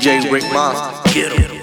DJ Rickmonsta. Get him.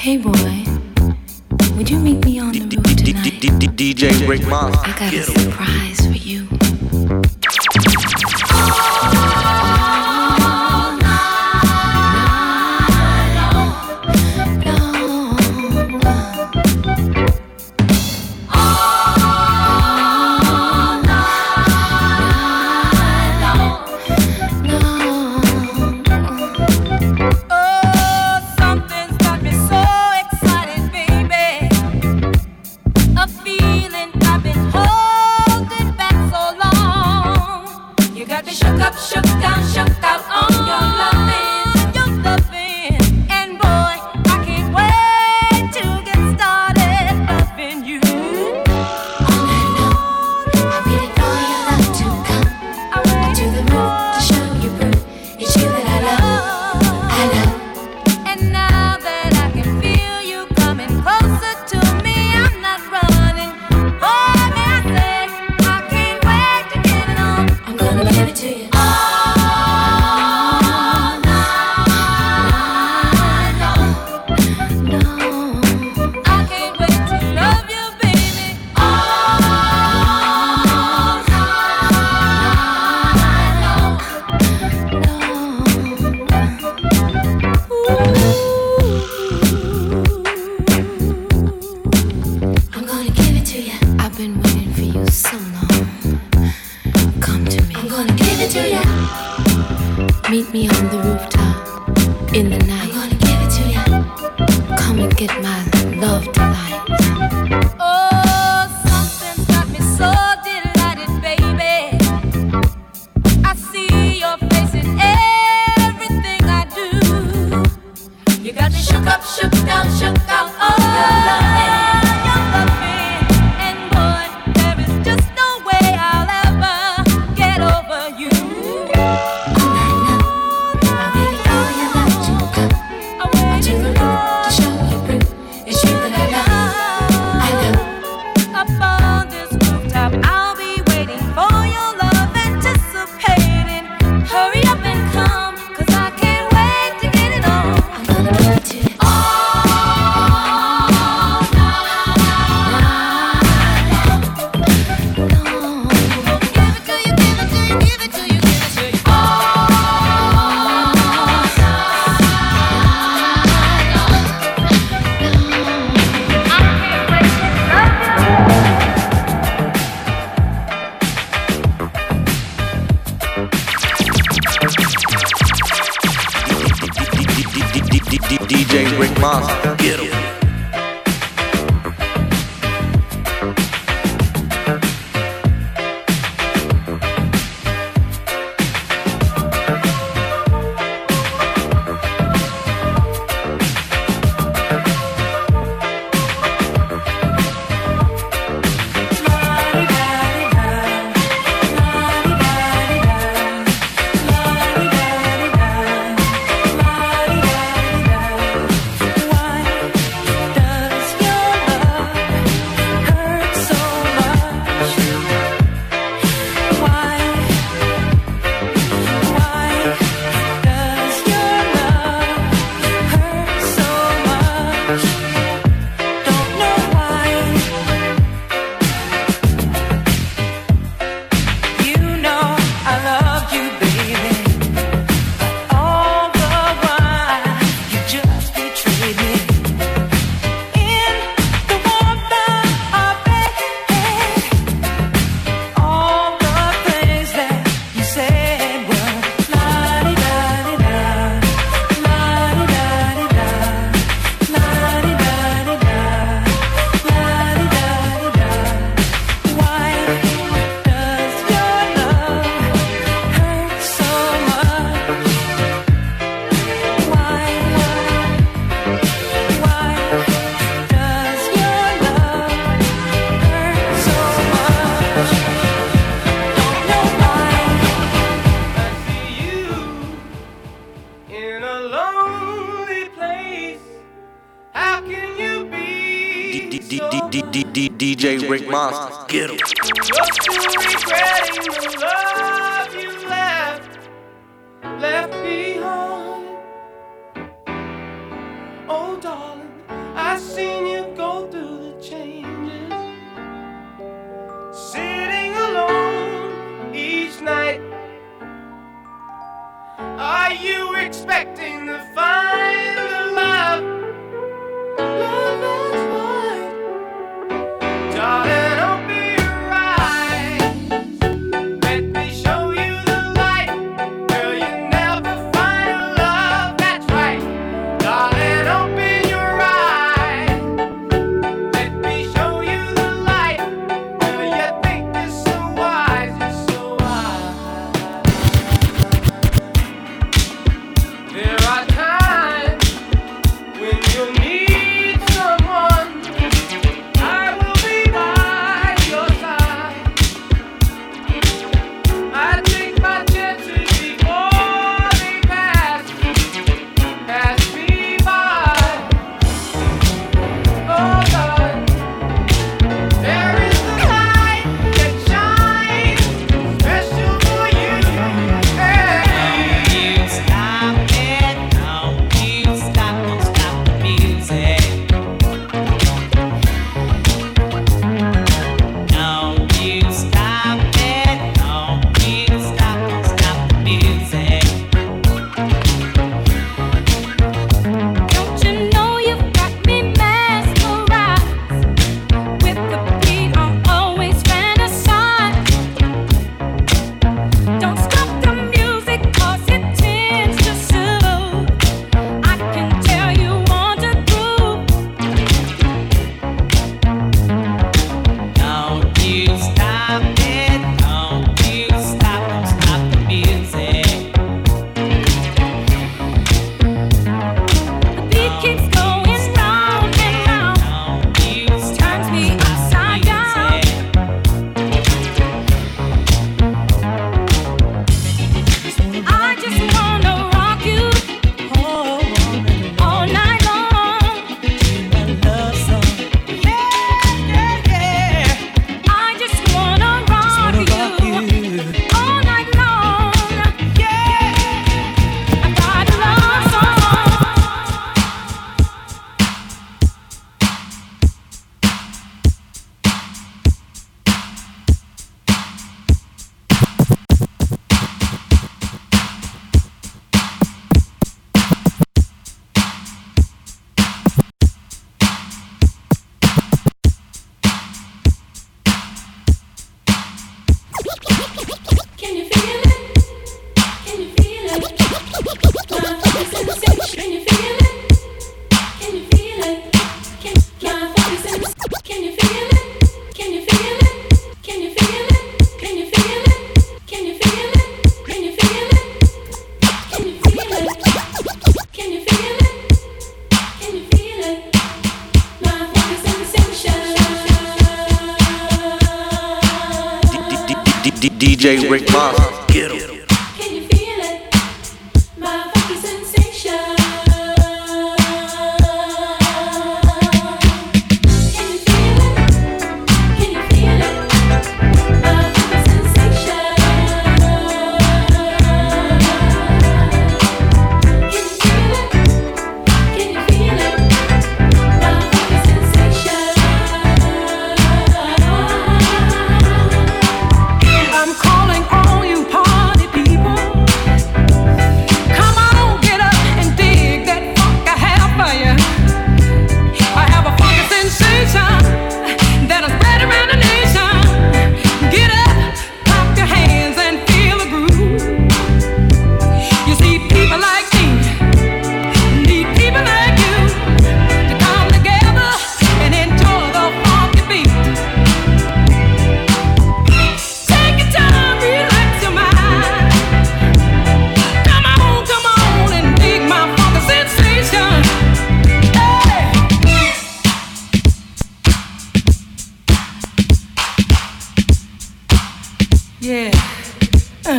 Hey boy, would you meet me on the roof tonight? DJ Rick Moss. I got a surprise for you.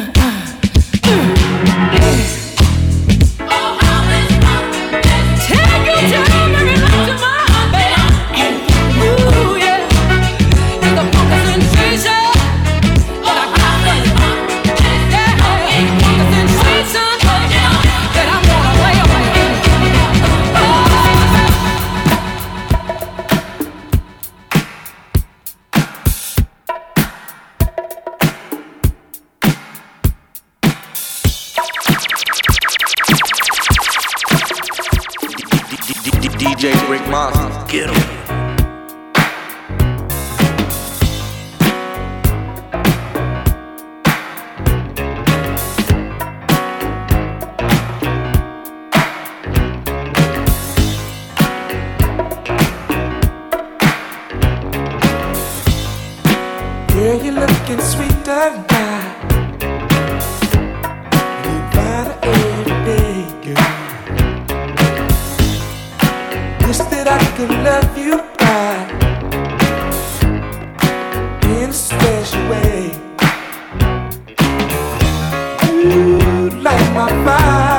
uh, uh. wish that I could love you back in a special way. You light my fire.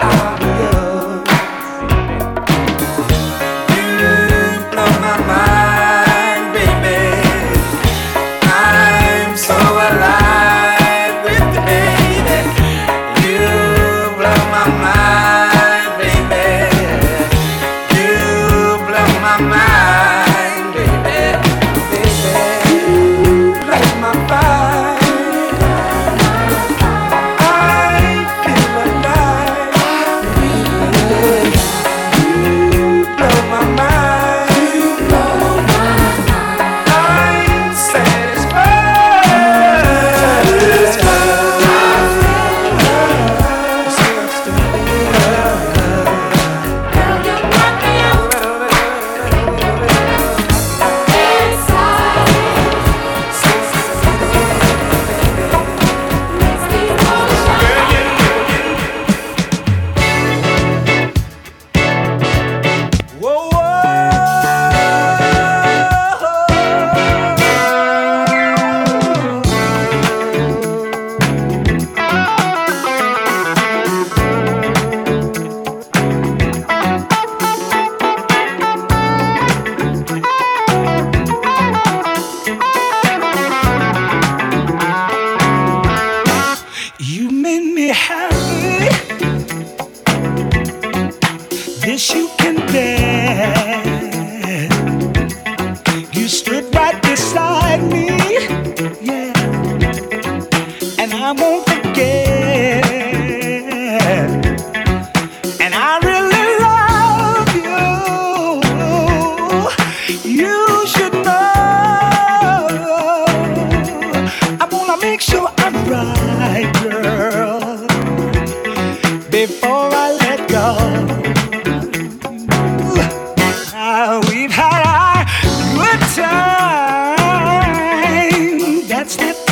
I step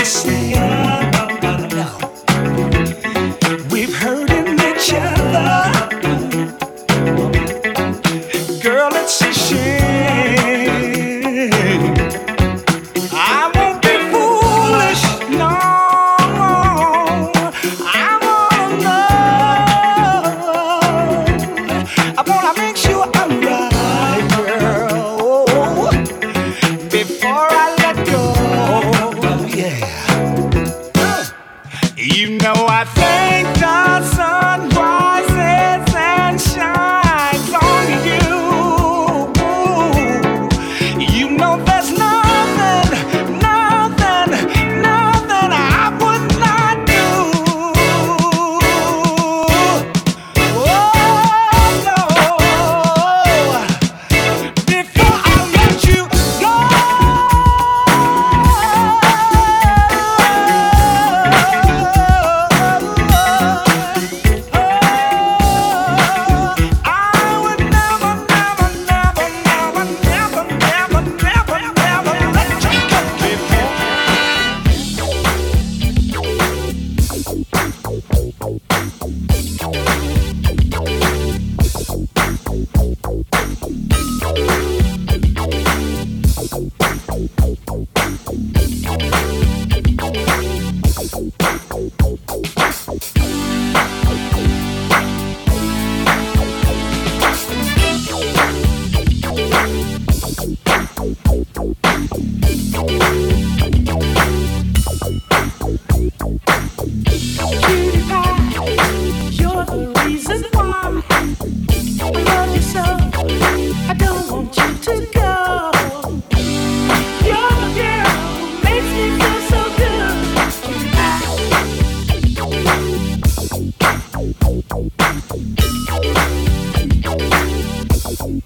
You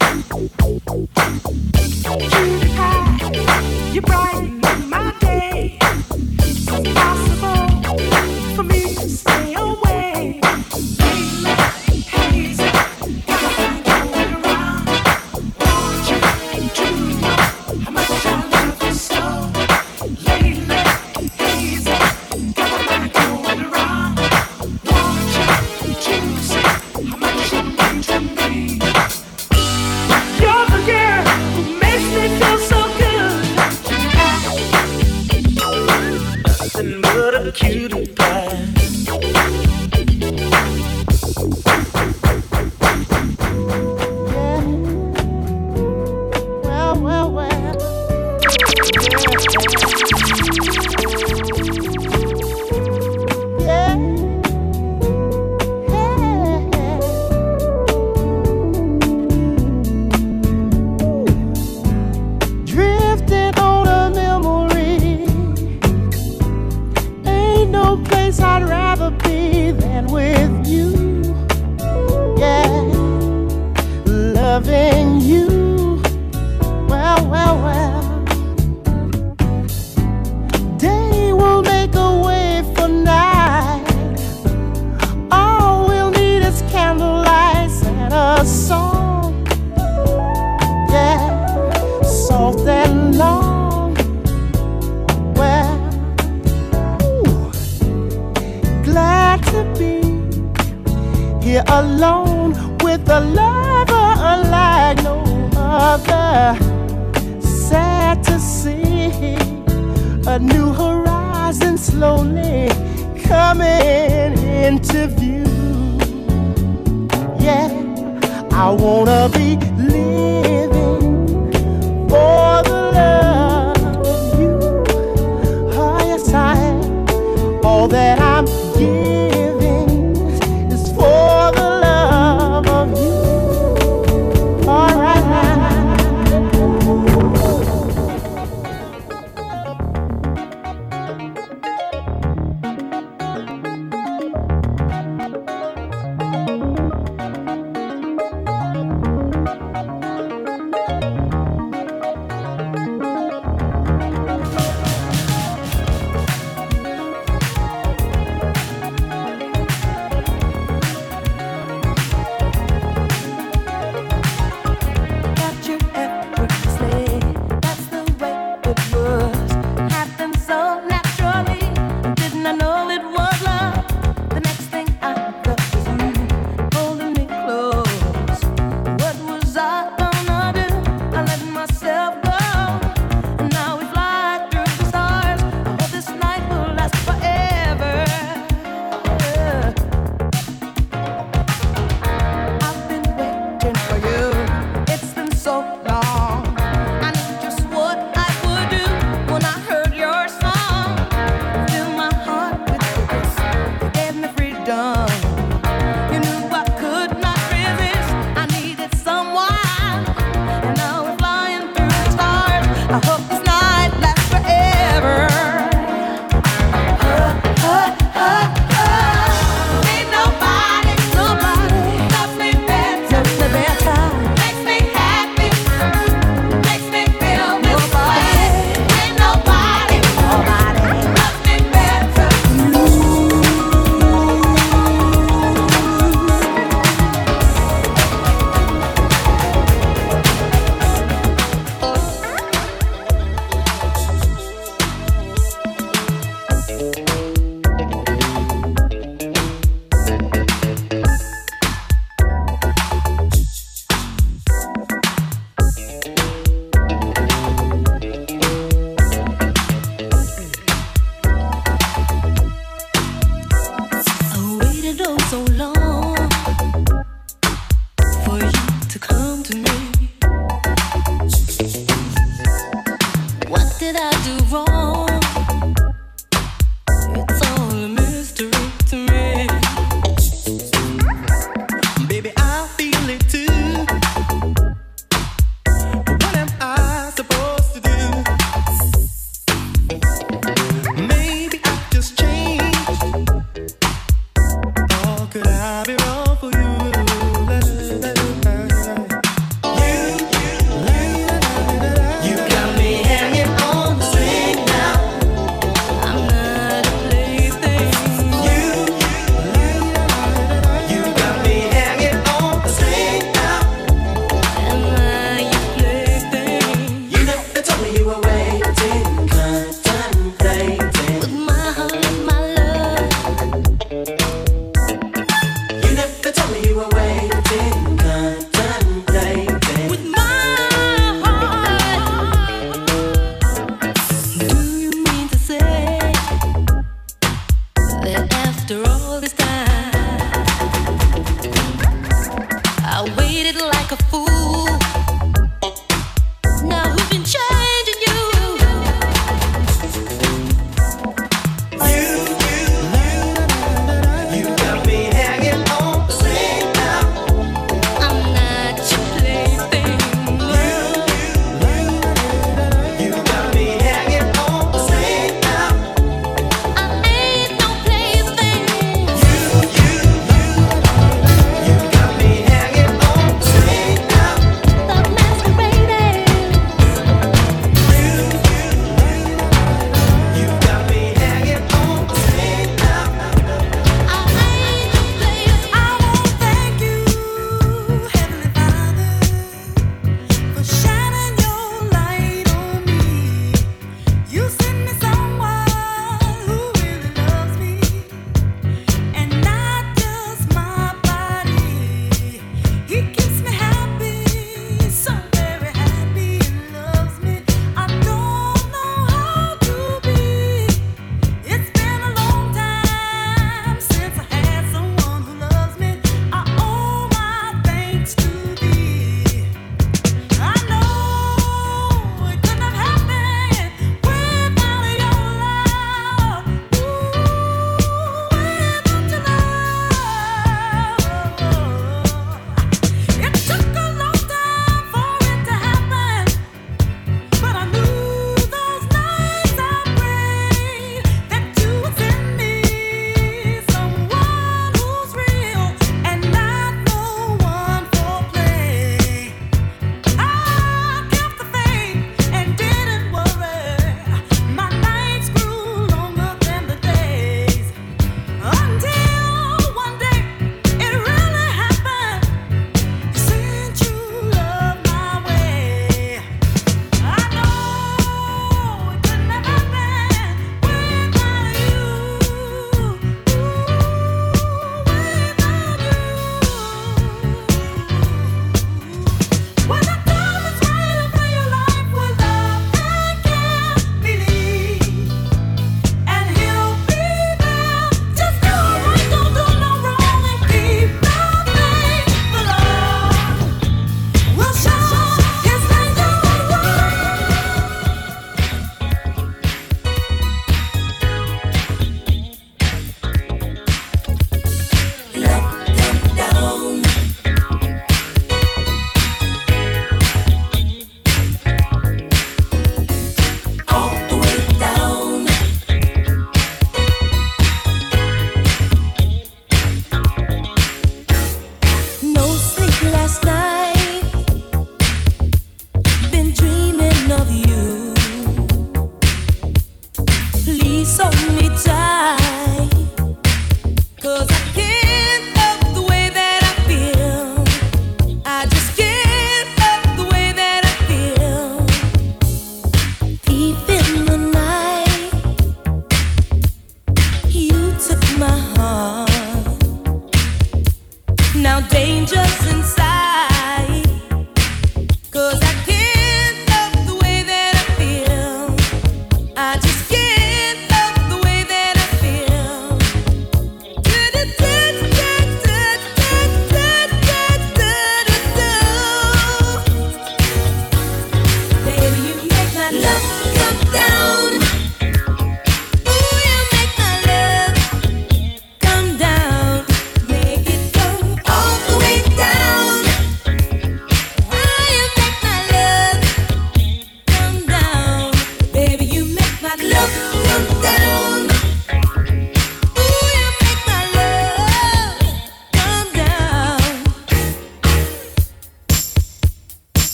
brighten my day. It's possible.